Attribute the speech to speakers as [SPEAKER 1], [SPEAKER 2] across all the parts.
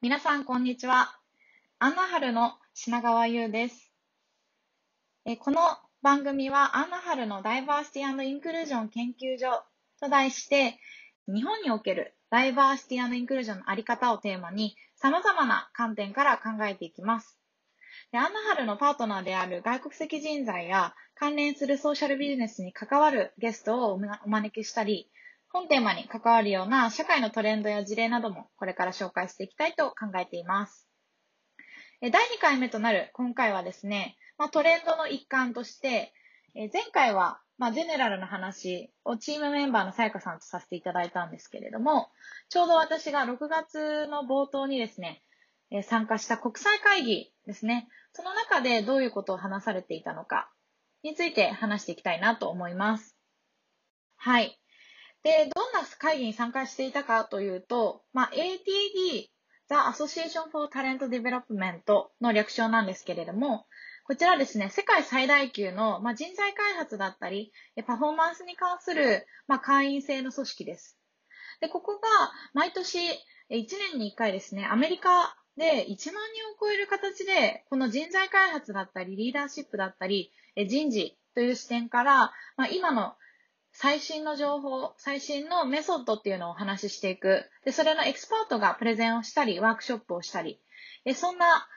[SPEAKER 1] 皆さん、こんにちは。アンナハルの品川優です。えこの番組は、アンナハルのダイバーシティインクルージョン研究所と題して、日本におけるダイバーシティインクルージョンのあり方をテーマに、様々な観点から考えていきます。でアンナハルのパートナーである外国籍人材や関連するソーシャルビジネスに関わるゲストをお招きしたり、本テーマに関わるような社会のトレンドや事例などもこれから紹介していきたいと考えています。第2回目となる今回はですね、まあ、トレンドの一環として、前回は、まあ、ゼネラルの話をチームメンバーのさやかさんとさせていただいたんですけれども、ちょうど私が6月の冒頭にですね、参加した国際会議ですね、その中でどういうことを話されていたのかについて話していきたいなと思います。はい。で、どんな会議に参加していたかというと、まあ、ATD、The Association for Talent Development の略称なんですけれども、こちらですね、世界最大級の、まあ、人材開発だったり、パフォーマンスに関する、まあ、会員制の組織です。で、ここが毎年1年に1回ですね、アメリカで1万人を超える形で、この人材開発だったり、リーダーシップだったり、人事という視点から、まあ、今の最新の情報、最新のメソッドっていうのをお話ししていく。で、それのエキスパートがプレゼンをしたり、ワークショップをしたり、でそんな、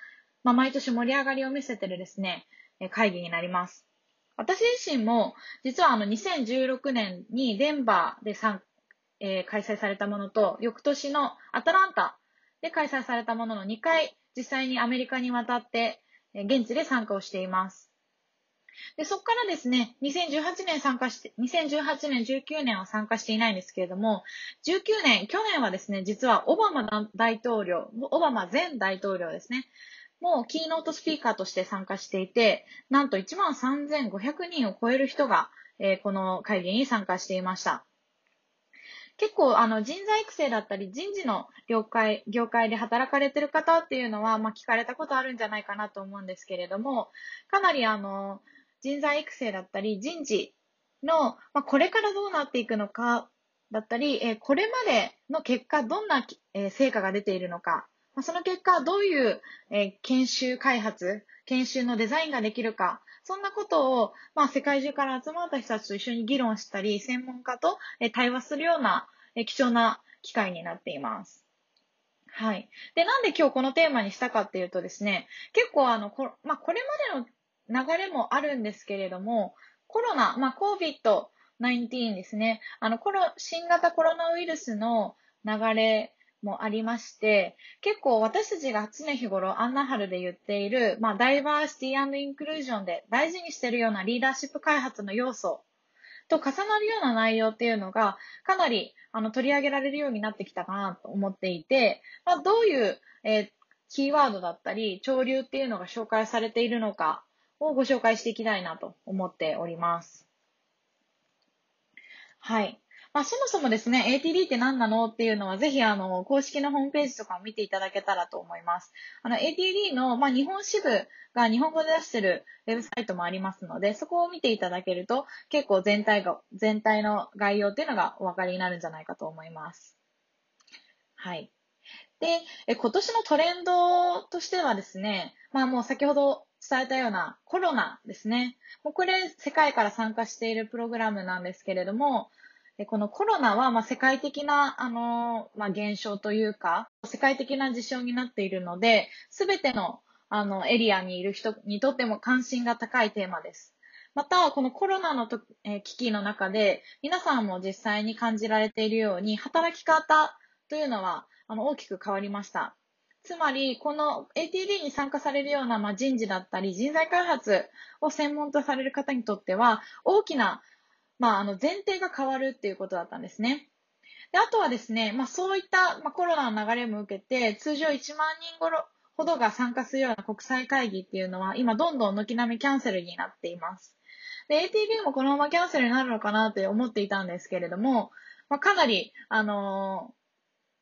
[SPEAKER 1] まあ、毎年盛り上がりを見せてるですね、会議になります。私自身も、実はあの2016年にデンバーで参、えー、開催されたものと、翌年のアトランタで開催されたものの2回、実際にアメリカに渡って、現地で参加をしています。で、そこからですね、2018年参加して、2018年、19年は参加していないんですけれども、19年、去年はですね、実はオバマ大統領、オバマ前大統領ですね、もうキーノートスピーカーとして参加していて、なんと1万3500人を超える人が、えー、この会議に参加していました。結構、あの、人材育成だったり、人事の業界、業界で働かれてる方っていうのは、まあ、聞かれたことあるんじゃないかなと思うんですけれども、かなり、あの、人材育成だったり、人事の、まあ、これからどうなっていくのかだったり、えー、これまでの結果、どんな、えー、成果が出ているのか、まあ、その結果、どういう、えー、研修開発、研修のデザインができるか、そんなことを、まあ、世界中から集まった人たちと一緒に議論したり、専門家と、え対話するような、え貴重な機会になっています。はい。で、なんで今日このテーマにしたかっていうとですね、結構あの、こ,、まあ、これまでの流れもあるんですけれども、コロナ、まあ、COVID-19 ですね。あの、コロ、新型コロナウイルスの流れもありまして、結構私たちが常日頃アンナハルで言っている、まあ、ダイバーシティインクルージョンで大事にしているようなリーダーシップ開発の要素と重なるような内容っていうのが、かなりあの取り上げられるようになってきたかなと思っていて、まあ、どういう、えー、キーワードだったり、潮流っていうのが紹介されているのか、をご紹介していきたいなと思っております。はい。まあ、そもそもですね、ATD って何なのっていうのは、ぜひ、あの、公式のホームページとかを見ていただけたらと思います。あの、ATD の、まあ、日本支部が日本語で出してるウェブサイトもありますので、そこを見ていただけると、結構全体が、全体の概要っていうのがお分かりになるんじゃないかと思います。はい。で、今年のトレンドとしてはですね、まあもう先ほど伝えたようなコロナですね。もうこれ世界から参加しているプログラムなんですけれども、このコロナはま世界的な、あの、まあ、現象というか、世界的な事象になっているので、すべてのあのエリアにいる人にとっても関心が高いテーマです。また、このコロナのと、え危機の中で、皆さんも実際に感じられているように、働き方というのはあの大きく変わりました。つまり、この ATD に参加されるような、人事だったり、人材開発を専門とされる方にとっては、大きな、まあ、あの前提が変わるっていうことだったんですね。であとはですね、まあ、そういった、コロナの流れも受けて、通常1万人ごろほどが参加するような国際会議っていうのは、今どんどん軒並みキャンセルになっています。ATB もこのままキャンセルになるのかなって思っていたんですけれども、まあ、かなり、あの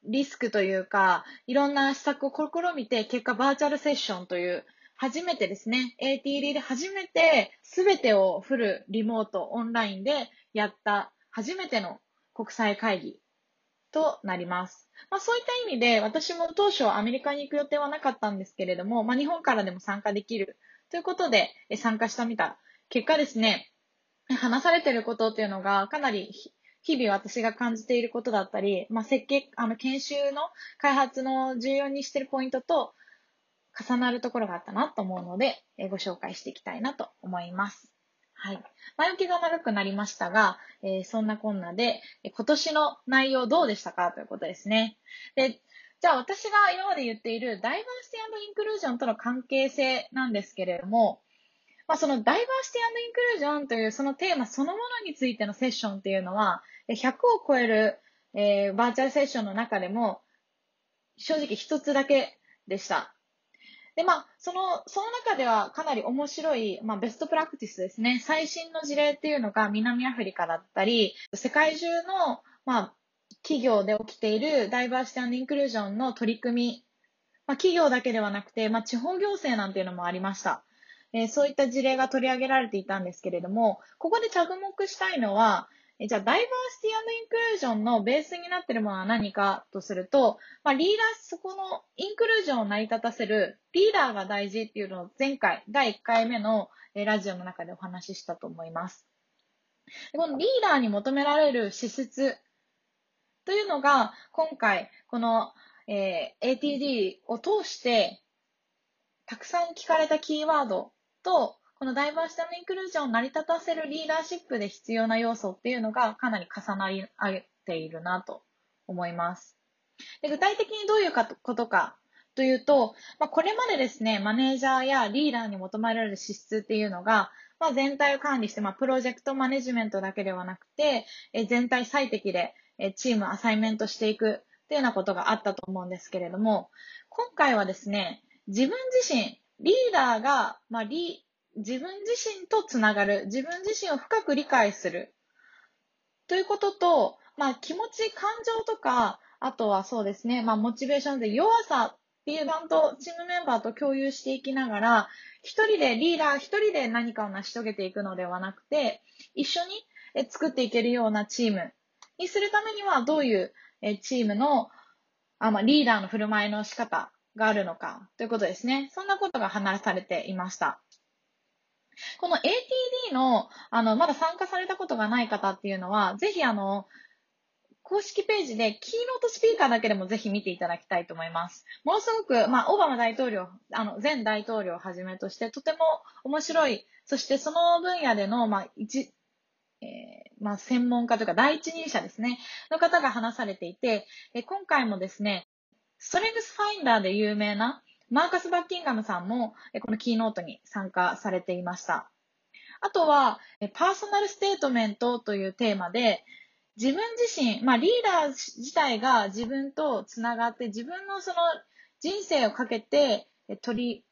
[SPEAKER 1] リスクというか、いろんな施策を試みて、結果バーチャルセッションという、初めてですね、ATD で初めて全てをフルリモート、オンラインでやった初めての国際会議となります。まあそういった意味で、私も当初アメリカに行く予定はなかったんですけれども、まあ日本からでも参加できるということで参加したみた結果ですね、話されていることっていうのがかなり日々私が感じていることだったり、まあ、設計、あの、研修の開発の重要にしているポイントと重なるところがあったなと思うので、えご紹介していきたいなと思います。はい。前置きが長くなりましたが、えー、そんなこんなで、今年の内容どうでしたかということですね。で、じゃあ私が今まで言っているダイバーシティインクルージョンとの関係性なんですけれども、まあ、そのダイバーシティインクルージョンというそのテーマそのものについてのセッションっていうのは、100を超える、えー、バーチャルセッションの中でも、正直一つだけでした。で、まあ、その、その中ではかなり面白い、まあ、ベストプラクティスですね。最新の事例っていうのが南アフリカだったり、世界中の、まあ、企業で起きているダイバーシティインクルージョンの取り組み、まあ、企業だけではなくて、まあ、地方行政なんていうのもありました。えー、そういった事例が取り上げられていたんですけれども、ここで着目したいのは、えじゃあ、ダイバーシティインクルージョンのベースになっているものは何かとすると、まあ、リーダー、そこのインクルージョンを成り立たせるリーダーが大事っていうのを前回、第1回目のラジオの中でお話ししたと思います。このリーダーに求められる資質というのが、今回、この、え、ATD を通して、たくさん聞かれたキーワードと、このダイバーシティのインクルージョンを成り立たせるリーダーシップで必要な要素っていうのがかなり重なり合っているなと思います。で具体的にどういうことかというと、まあ、これまでですね、マネージャーやリーダーに求められる資質っていうのが、まあ、全体を管理して、まあ、プロジェクトマネジメントだけではなくて、え全体最適でえチームアサイメントしていくっていうようなことがあったと思うんですけれども、今回はですね、自分自身、リーダーが、まあ、リ自分自身とつながる、自分自身を深く理解する。ということと、まあ気持ち、感情とか、あとはそうですね、まあモチベーションで弱さっていう版とチームメンバーと共有していきながら、一人でリーダー一人で何かを成し遂げていくのではなくて、一緒に作っていけるようなチームにするためにはどういうチームのあ、まあ、リーダーの振る舞いの仕方があるのかということですね。そんなことが話されていました。この ATD の、あの、まだ参加されたことがない方っていうのは、ぜひあの、公式ページでキーノートスピーカーだけでもぜひ見ていただきたいと思います。ものすごく、まあ、オバマ大統領、あの、前大統領をはじめとして、とても面白い、そしてその分野での、まあ、一、えー、まあ、専門家というか第一人者ですね、の方が話されていて、え今回もですね、ストレングスファインダーで有名な、マーカス・バッキンガムさんも、このキーノートに参加されていました。あとは、パーソナルステートメントというテーマで、自分自身、まあリーダー自体が自分とつながって、自分のその人生をかけて取り、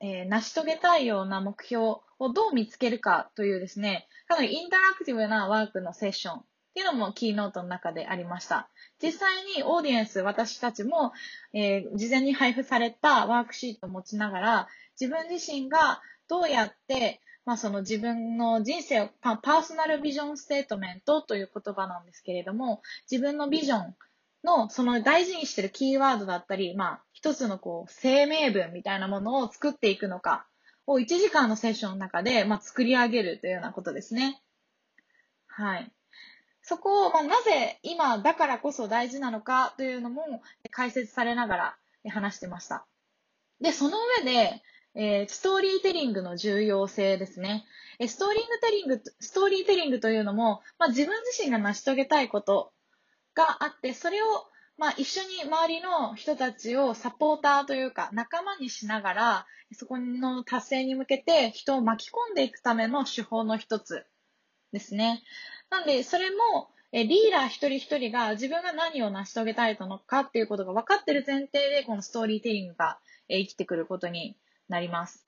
[SPEAKER 1] えー、成し遂げたいような目標をどう見つけるかというですね、かなりインタラクティブなワークのセッションっていうのもキーノートの中でありました。実際にオーディエンス、私たちも、えー、事前に配布されたワークシートを持ちながら、自分自身がどうやって、まあ、その自分の人生をパーソナルビジョンステートメントという言葉なんですけれども、自分のビジョンのその大事にしてるキーワードだったり、まあ、一つのこう、声明文みたいなものを作っていくのかを1時間のセッションの中で、まあ、作り上げるというようなことですね。はい。そこを、まあ、なぜ今だからこそ大事なのかというのも解説されながら話してました。で、その上で、えー、ストーリーテリングの重要性ですね。ストーリングテリング、ストーリーテリングというのも、まあ、自分自身が成し遂げたいことがあって、それを、まあ、一緒に周りの人たちをサポーターというか仲間にしながら、そこの達成に向けて人を巻き込んでいくための手法の一つですね。なんで、それも、えリーダー一人一人が自分が何を成し遂げたいのかっていうことが分かってる前提で、このストーリーテリングが、え生きてくることになります。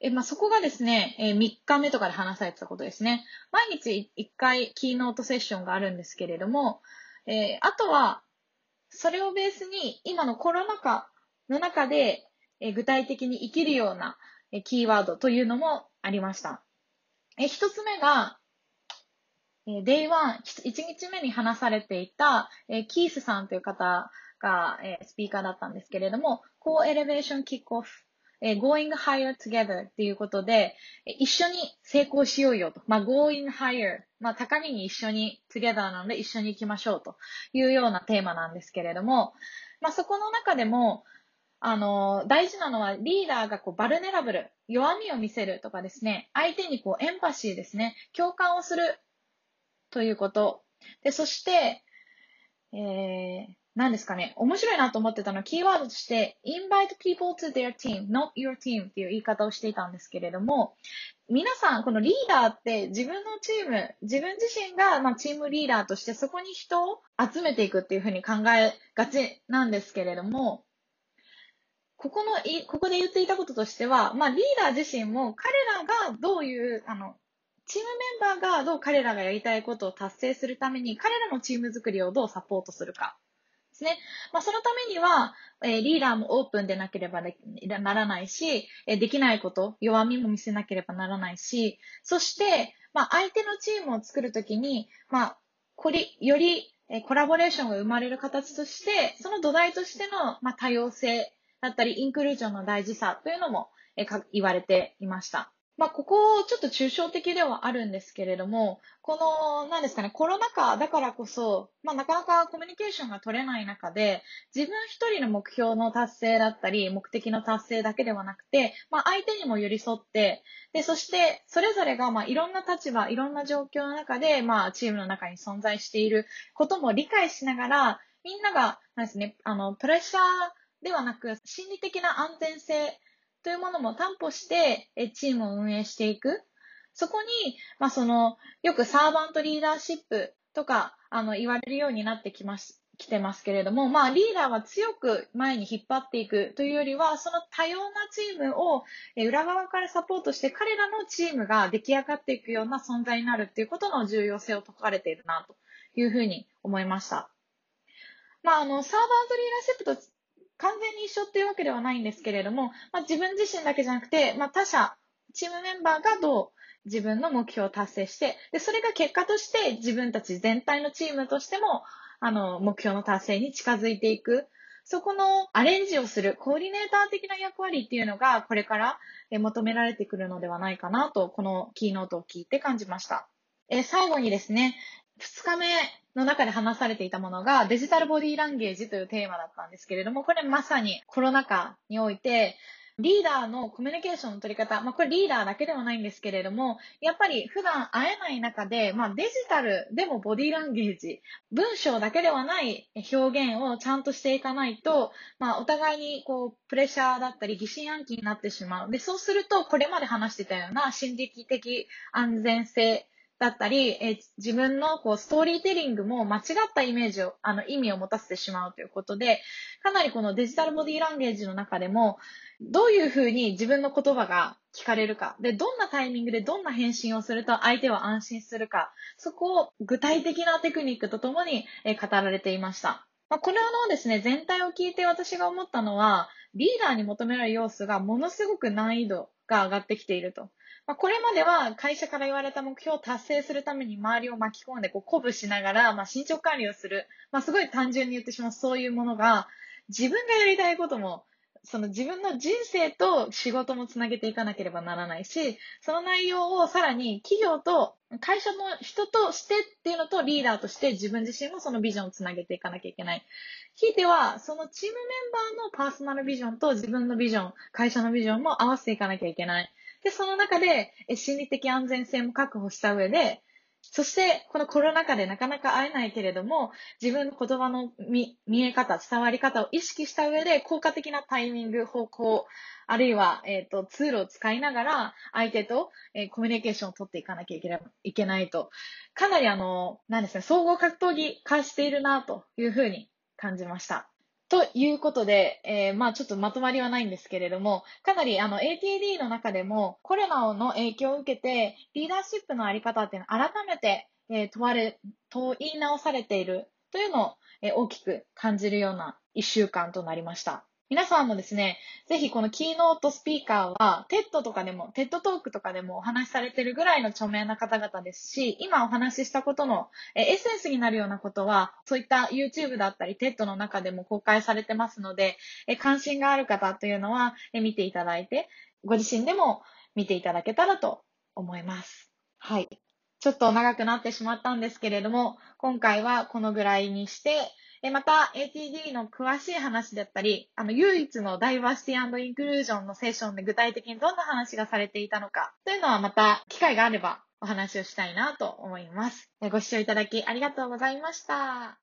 [SPEAKER 1] え、まあ、そこがですね、え3日目とかで話されてたことですね。毎日1回キーノートセッションがあるんですけれども、え、あとは、それをベースに今のコロナ禍の中で、え具体的に生きるような、えキーワードというのもありました。え、一つ目が、えー、Day1、1日目に話されていた、え、キースさんという方が、え、スピーカーだったんですけれども、Co-Elevation Kickoff えー、going higher together っていうことで、一緒に成功しようよと。まあ、going higher。まあ、高みに一緒に together なので一緒に行きましょうというようなテーマなんですけれども、まあ、そこの中でも、あの、大事なのはリーダーがこうバルネラブル、弱みを見せるとかですね、相手にこうエンパシーですね、共感をするということ。で、そして、えー、何ですかね、面白いなと思ってたのは、キーワードとして、invite people to their team, not your team っていう言い方をしていたんですけれども、皆さん、このリーダーって自分のチーム、自分自身が、まあ、チームリーダーとしてそこに人を集めていくっていうふうに考えがちなんですけれども、ここのい、ここで言っていたこととしては、まあ、リーダー自身も彼らがどういう、あの、チームメンバーがどう彼らがやりたいことを達成するために、彼らのチーム作りをどうサポートするか。ですね。まあ、そのためには、えー、リーダーもオープンでなければならないし、えー、できないこと、弱みも見せなければならないし、そして、まあ、相手のチームを作るときに、まあ、これ、より、えコラボレーションが生まれる形として、その土台としての、まあ、多様性だったり、インクルージョンの大事さというのも、言われていました。まあ、ここ、ちょっと抽象的ではあるんですけれども、この、何ですかね、コロナ禍だからこそ、まあ、なかなかコミュニケーションが取れない中で、自分一人の目標の達成だったり、目的の達成だけではなくて、まあ、相手にも寄り添って、で、そして、それぞれが、まあ、いろんな立場、いろんな状況の中で、まあ、チームの中に存在していることも理解しながら、みんなが、なんですね、あの、プレッシャーではなく、心理的な安全性、というものも担保して、チームを運営していく。そこに、まあ、その、よくサーバントリーダーシップとか、あの、言われるようになってきます。来てますけれども、まあ、リーダーは強く前に引っ張っていくというよりは、その多様なチームを裏側からサポートして、彼らのチームが出来上がっていくような存在になるっていうことの重要性を説かれているな、というふうに思いました。まあ、あの、サーバートリーダーシップと完全に一緒っていうわけではないんですけれども、まあ、自分自身だけじゃなくて、まあ、他者、チームメンバーがどう自分の目標を達成して、で、それが結果として自分たち全体のチームとしても、あの、目標の達成に近づいていく。そこのアレンジをするコーディネーター的な役割っていうのがこれから求められてくるのではないかなと、このキーノートを聞いて感じました。え最後にですね、2日目の中で話されていたものがデジタルボディーランゲージというテーマだったんですけれども、これまさにコロナ禍において、リーダーのコミュニケーションの取り方、まあ、これリーダーだけではないんですけれども、やっぱり普段会えない中で、まあ、デジタルでもボディーランゲージ、文章だけではない表現をちゃんとしていかないと、まあ、お互いにこう、プレッシャーだったり疑心暗鬼になってしまう。で、そうすると、これまで話してたような心理的安全性だったり、え自分のこうストーリーテリングも間違ったイメージを、あの意味を持たせてしまうということで、かなりこのデジタルボディーランゲージの中でも、どういうふうに自分の言葉が聞かれるか、で、どんなタイミングでどんな返信をすると相手は安心するか、そこを具体的なテクニックとともに、え語られていました。まあ、これのですね、全体を聞いて私が思ったのは、リーダーに求められる要素がものすごく難易度が上がってきていると。まあ、これまでは会社から言われた目標を達成するために周りを巻き込んでこう鼓舞しながら、まあ、進捗管理をする。まあ、すごい単純に言ってしまうそういうものが、自分がやりたいことも、その自分の人生と仕事もつなげていかなければならないし、その内容をさらに企業と会社の人としてっていうのとリーダーとして自分自身もそのビジョンをつなげていかなきゃいけない。ひいては、そのチームメンバーのパーソナルビジョンと自分のビジョン、会社のビジョンも合わせていかなきゃいけない。で、その中で、心理的安全性も確保した上で、そして、このコロナ禍でなかなか会えないけれども、自分の言葉の見え方、伝わり方を意識した上で、効果的なタイミング、方向、あるいは、えっ、ー、と、ツールを使いながら、相手と、えー、コミュニケーションを取っていかなきゃいけないいけないと、かなりあの、なんですか、総合格闘技化しているな、というふうに感じました。ということで、えー、まあちょっとまとまりはないんですけれども、かなりあの ATD の中でもコロナの影響を受けて、リーダーシップのあり方っていうのは改めて、問われ、問い直されているというのを、大きく感じるような一週間となりました。皆さんもですね、ぜひこのキーノートスピーカーは、 TED とかでも、 TED Talk とかでもお話しされてるぐらいの著名な方々ですし、今お話ししたことのエッセンスになるようなことは、そういった YouTube だったり、 TED の中でも公開されてますので、関心がある方というのは、見ていただいて、ご自身でも見ていただけたらと思います。はい。ちょっと長くなってしまったんですけれども、今回はこのぐらいにして、また ATD の詳しい話だったり、あの唯一のダイバーシティインクルージョンのセッションで具体的にどんな話がされていたのかというのはまた機会があればお話をしたいなと思います。ご視聴いただきありがとうございました。